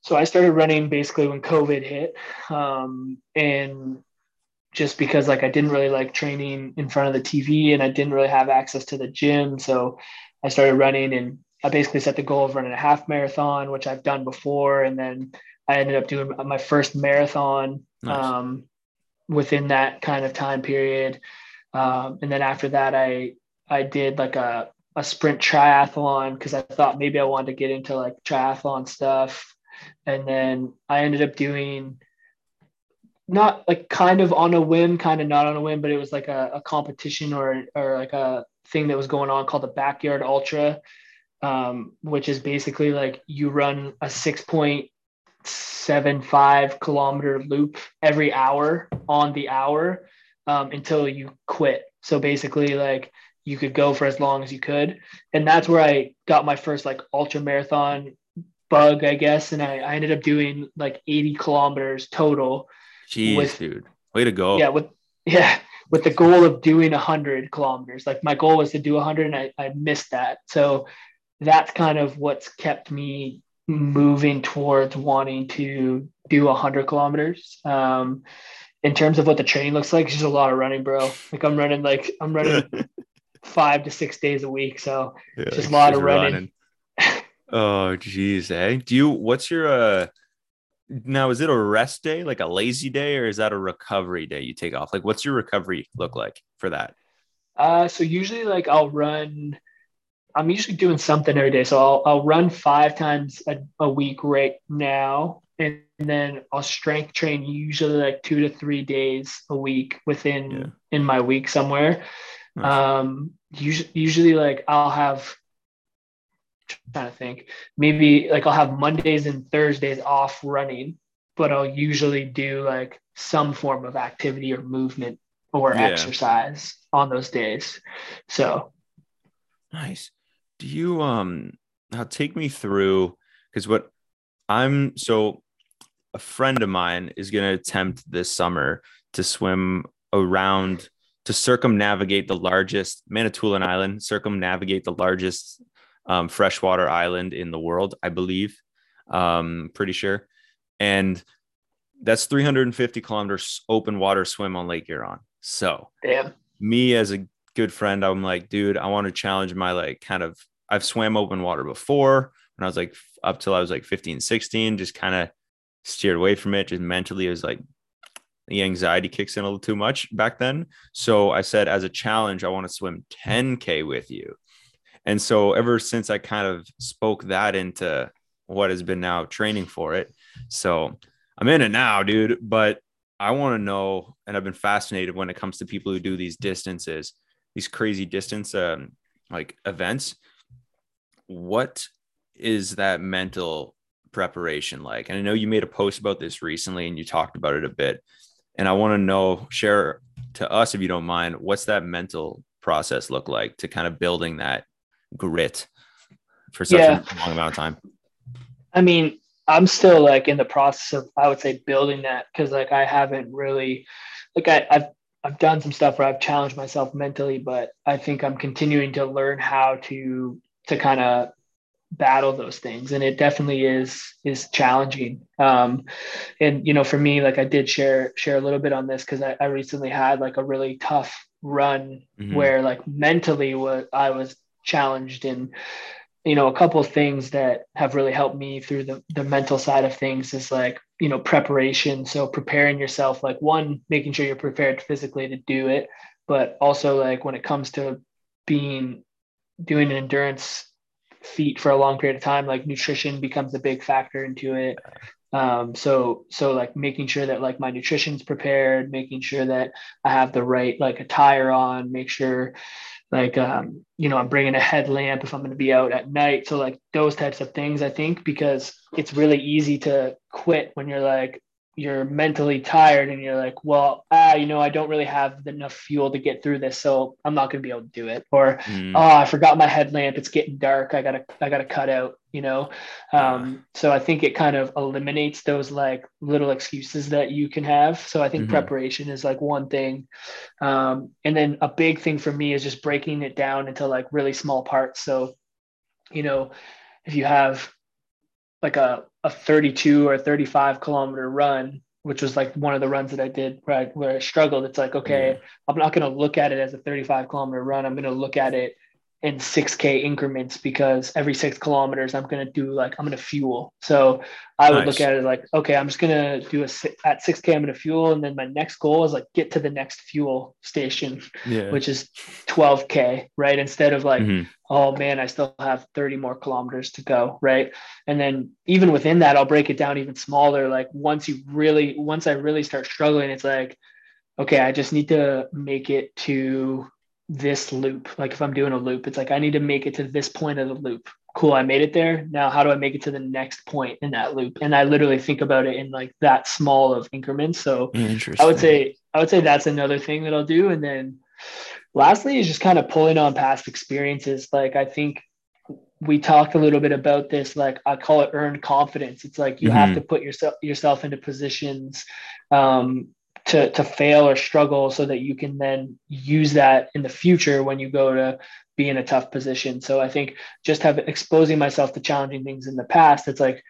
so I started running basically when COVID hit. Um, and just because like I didn't really like training in front of the TV and I didn't really have access to the gym. So I started running and I basically set the goal of running a half marathon, which I've done before. And then I ended up doing my first marathon nice. um, within that kind of time period. Um, and then after that, I, I did like a, a sprint triathlon because I thought maybe I wanted to get into like triathlon stuff and then I ended up doing not like kind of on a whim, kind of not on a whim, but it was like a, a competition or or like a thing that was going on called the Backyard Ultra, um, which is basically like you run a six point seven five kilometer loop every hour on the hour um, until you quit. So basically, like you could go for as long as you could, and that's where I got my first like ultra marathon bug, I guess, and I, I ended up doing like 80 kilometers total. Jeez, with, dude, way to go! Yeah, with yeah, with the goal of doing 100 kilometers. Like my goal was to do 100, and I, I missed that. So that's kind of what's kept me moving towards wanting to do 100 kilometers. Um, in terms of what the training looks like, it's just a lot of running, bro. Like I'm running like I'm running five to six days a week, so yeah, just a lot of running. running. Oh geez, eh? Do you what's your uh now is it a rest day, like a lazy day, or is that a recovery day you take off? Like what's your recovery look like for that? Uh so usually like I'll run I'm usually doing something every day. So I'll, I'll run five times a, a week right now. And then I'll strength train usually like two to three days a week within yeah. in my week somewhere. Nice. Um, usually, usually like I'll have trying to think maybe like I'll have Mondays and Thursdays off running, but I'll usually do like some form of activity or movement or yeah. exercise on those days. So nice. Do you um now take me through because what I'm so a friend of mine is going to attempt this summer to swim around to circumnavigate the largest Manitoulin Island, circumnavigate the largest um, freshwater island in the world, I believe. Um, pretty sure. And that's 350 kilometers open water swim on Lake Huron. So, Damn. me as a good friend, I'm like, dude, I want to challenge my like kind of. I've swam open water before when I was like up till I was like 15, 16, just kind of steered away from it. Just mentally, it was like the anxiety kicks in a little too much back then. So I said, as a challenge, I want to swim 10K with you. And so ever since I kind of spoke that into what has been now training for it. So I'm in it now, dude. But I want to know, and I've been fascinated when it comes to people who do these distances, these crazy distance um, like events. What is that mental preparation like? And I know you made a post about this recently and you talked about it a bit. And I want to know, share to us, if you don't mind, what's that mental process look like to kind of building that grit for such yeah. a long amount of time? I mean, I'm still like in the process of, I would say, building that because like I haven't really, like I, I've I've done some stuff where I've challenged myself mentally, but I think I'm continuing to learn how to to kind of battle those things and it definitely is is challenging um and you know for me like i did share share a little bit on this because I, I recently had like a really tough run mm-hmm. where like mentally what i was challenged and you know a couple of things that have really helped me through the, the mental side of things is like you know preparation so preparing yourself like one making sure you're prepared physically to do it but also like when it comes to being doing an endurance feat for a long period of time, like nutrition becomes a big factor into it. Um, so so like making sure that like my nutrition's prepared, making sure that I have the right like attire on, make sure like um, you know I'm bringing a headlamp if I'm going to be out at night. So like those types of things, I think, because it's really easy to quit when you're like you're mentally tired and you're like, well, ah, you know, I don't really have enough fuel to get through this, so I'm not gonna be able to do it. Or, mm. oh, I forgot my headlamp. It's getting dark. I gotta, I gotta cut out. You know, um, so I think it kind of eliminates those like little excuses that you can have. So I think mm-hmm. preparation is like one thing, um, and then a big thing for me is just breaking it down into like really small parts. So, you know, if you have like a, a 32 or 35 kilometer run, which was like one of the runs that I did where I, where I struggled. It's like, okay, yeah. I'm not going to look at it as a 35 kilometer run. I'm going to look at it in 6k increments because every six kilometers i'm going to do like i'm going to fuel so i would nice. look at it like okay i'm just going to do a at 6k i'm going to fuel and then my next goal is like get to the next fuel station yeah. which is 12k right instead of like mm-hmm. oh man i still have 30 more kilometers to go right and then even within that i'll break it down even smaller like once you really once i really start struggling it's like okay i just need to make it to this loop. Like if I'm doing a loop, it's like I need to make it to this point of the loop. Cool, I made it there. Now how do I make it to the next point in that loop? And I literally think about it in like that small of increments. So I would say I would say that's another thing that I'll do. And then lastly is just kind of pulling on past experiences. Like I think we talked a little bit about this like i call it earned confidence it's like you mm-hmm. have to put yourself yourself into positions um, to to fail or struggle so that you can then use that in the future when you go to be in a tough position. So i think just have exposing myself to challenging things in the past it's like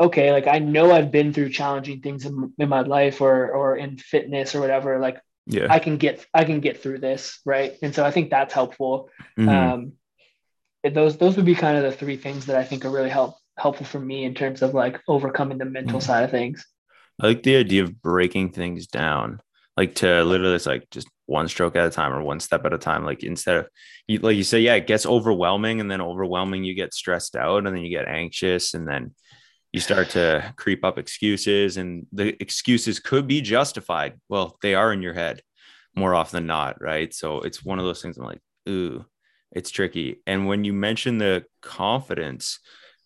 okay like i know i've been through challenging things in, in my life or or in fitness or whatever like yeah. I can get i can get through this right? And so i think that's helpful. Mm-hmm. um those those would be kind of the three things that i think are really help helpful for me in terms of like overcoming the mental mm-hmm. side of things I like the idea of breaking things down, like to literally, it's like just one stroke at a time or one step at a time. Like instead of you, like you say, yeah, it gets overwhelming and then overwhelming, you get stressed out and then you get anxious and then you start to creep up excuses and the excuses could be justified. Well, they are in your head more often than not. Right. So it's one of those things I'm like, ooh, it's tricky. And when you mention the confidence,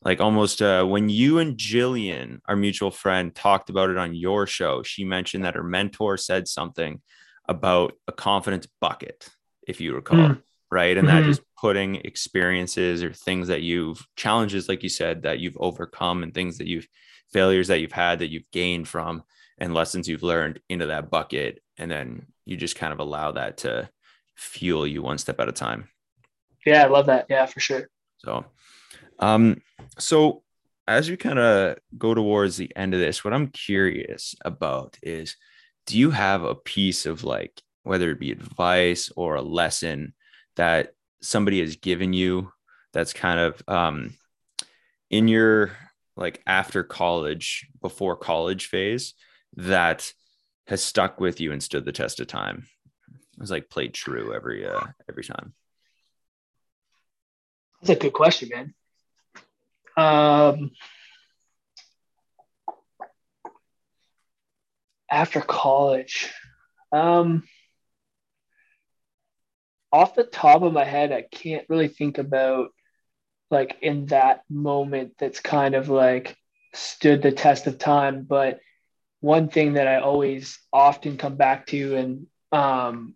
like almost uh, when you and Jillian, our mutual friend, talked about it on your show, she mentioned that her mentor said something about a confidence bucket, if you recall, mm. right? And mm-hmm. that is putting experiences or things that you've challenges, like you said, that you've overcome and things that you've failures that you've had that you've gained from and lessons you've learned into that bucket. And then you just kind of allow that to fuel you one step at a time. Yeah, I love that. Yeah, for sure. So, um, so as we kind of go towards the end of this, what I'm curious about is do you have a piece of like whether it be advice or a lesson that somebody has given you that's kind of um in your like after college before college phase that has stuck with you and stood the test of time? It's like played true every uh every time. That's a good question man um after college um off the top of my head i can't really think about like in that moment that's kind of like stood the test of time but one thing that i always often come back to and um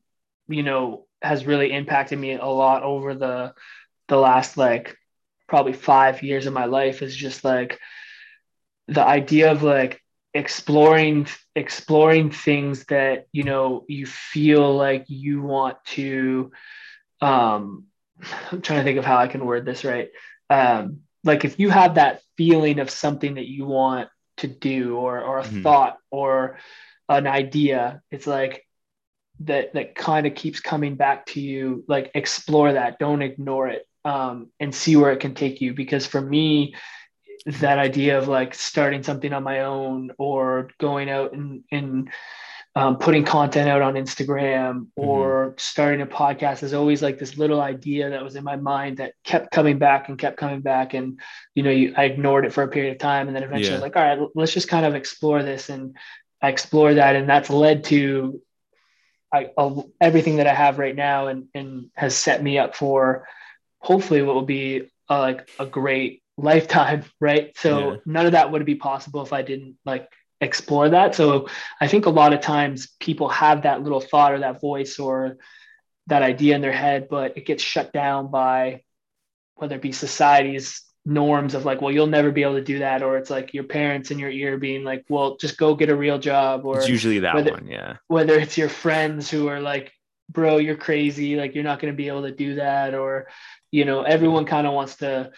you know has really impacted me a lot over the the last like probably 5 years of my life is just like the idea of like exploring exploring things that you know you feel like you want to um i'm trying to think of how i can word this right? Um like if you have that feeling of something that you want to do or or a mm-hmm. thought or an idea it's like that that kind of keeps coming back to you like explore that. Don't ignore it um, and see where it can take you because for me that idea of like starting something on my own or going out and, and um, putting content out on Instagram mm-hmm. or mm-hmm. starting a podcast is always like this little idea that was in my mind that kept coming back and kept coming back. And, you know, you, I ignored it for a period of time. And then eventually yeah. I was like, all right, let's just kind of explore this. And I explore that. And that's led to I, everything that I have right now and, and has set me up for hopefully what will be a, like a great lifetime, right? So yeah. none of that would be possible if I didn't like explore that. So I think a lot of times people have that little thought or that voice or that idea in their head, but it gets shut down by whether it be society's norms of like, well, you'll never be able to do that, or it's like your parents in your ear being like, well, just go get a real job, or it's usually that whether, one, yeah. Whether it's your friends who are like, bro, you're crazy, like you're not going to be able to do that, or you know, everyone kind of wants to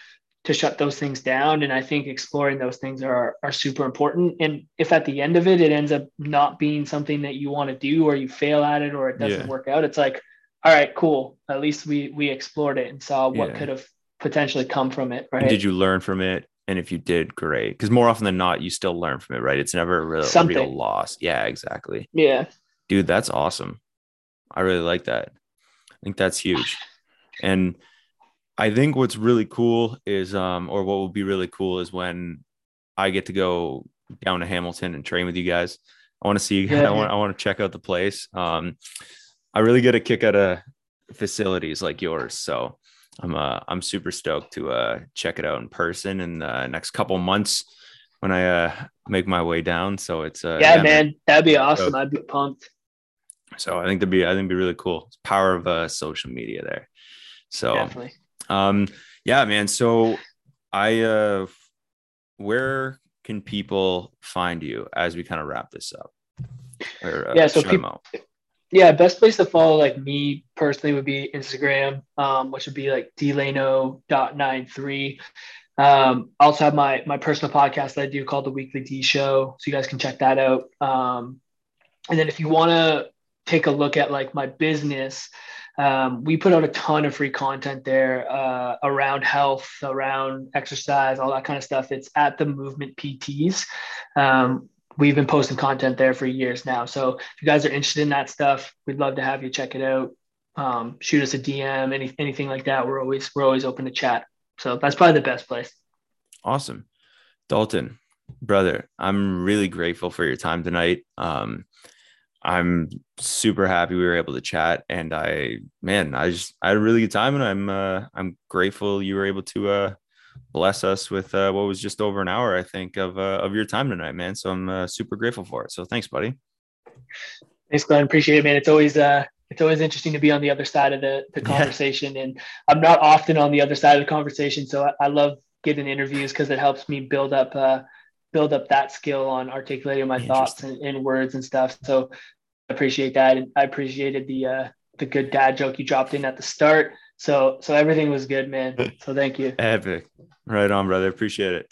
to shut those things down. And I think exploring those things are are super important. And if at the end of it, it ends up not being something that you want to do, or you fail at it, or it doesn't yeah. work out, it's like, all right, cool. At least we we explored it and saw what yeah. could have potentially come from it. Right? Did you learn from it? And if you did, great. Because more often than not, you still learn from it, right? It's never a real, real loss. Yeah, exactly. Yeah. Dude, that's awesome. I really like that. I think that's huge. And I think what's really cool is, um, or what will be really cool is when I get to go down to Hamilton and train with you guys. I want to see. Yeah, I want. I want to check out the place. Um, I really get a kick out of facilities like yours. So I'm uh, I'm super stoked to uh, check it out in person in the next couple months when I uh, make my way down. So it's uh, yeah, yeah man, that'd be awesome. I'd be pumped. So I think that'd be I think it'd be really cool. It's power of uh, social media there. So Definitely. Um, yeah, man. So I, uh, where can people find you as we kind of wrap this up? Or, uh, yeah. So people, yeah, best place to follow like me personally would be Instagram, um, which would be like delano.93. Um, I also have my my personal podcast that I do called the Weekly D Show, so you guys can check that out. Um, and then if you want to take a look at like my business, um, we put out a ton of free content there uh, around health, around exercise, all that kind of stuff. It's at the Movement PTs. Um, we've been posting content there for years now. So if you guys are interested in that stuff, we'd love to have you check it out. Um, shoot us a DM, any, anything like that. We're always we're always open to chat. So that's probably the best place. Awesome, Dalton, brother. I'm really grateful for your time tonight. Um, I'm super happy we were able to chat, and I, man, I just I had a really good time, and I'm uh, I'm grateful you were able to uh, bless us with uh, what was just over an hour, I think, of uh, of your time tonight, man. So I'm uh, super grateful for it. So thanks, buddy. Thanks, Glenn. Appreciate it, man. It's always uh, it's always interesting to be on the other side of the, the conversation, yeah. and I'm not often on the other side of the conversation, so I, I love getting interviews because it helps me build up uh, build up that skill on articulating my thoughts and, and words and stuff. So I appreciate that, and I appreciated the uh, the good dad joke you dropped in at the start. So so everything was good, man. So thank you. Epic. Right on, brother. Appreciate it.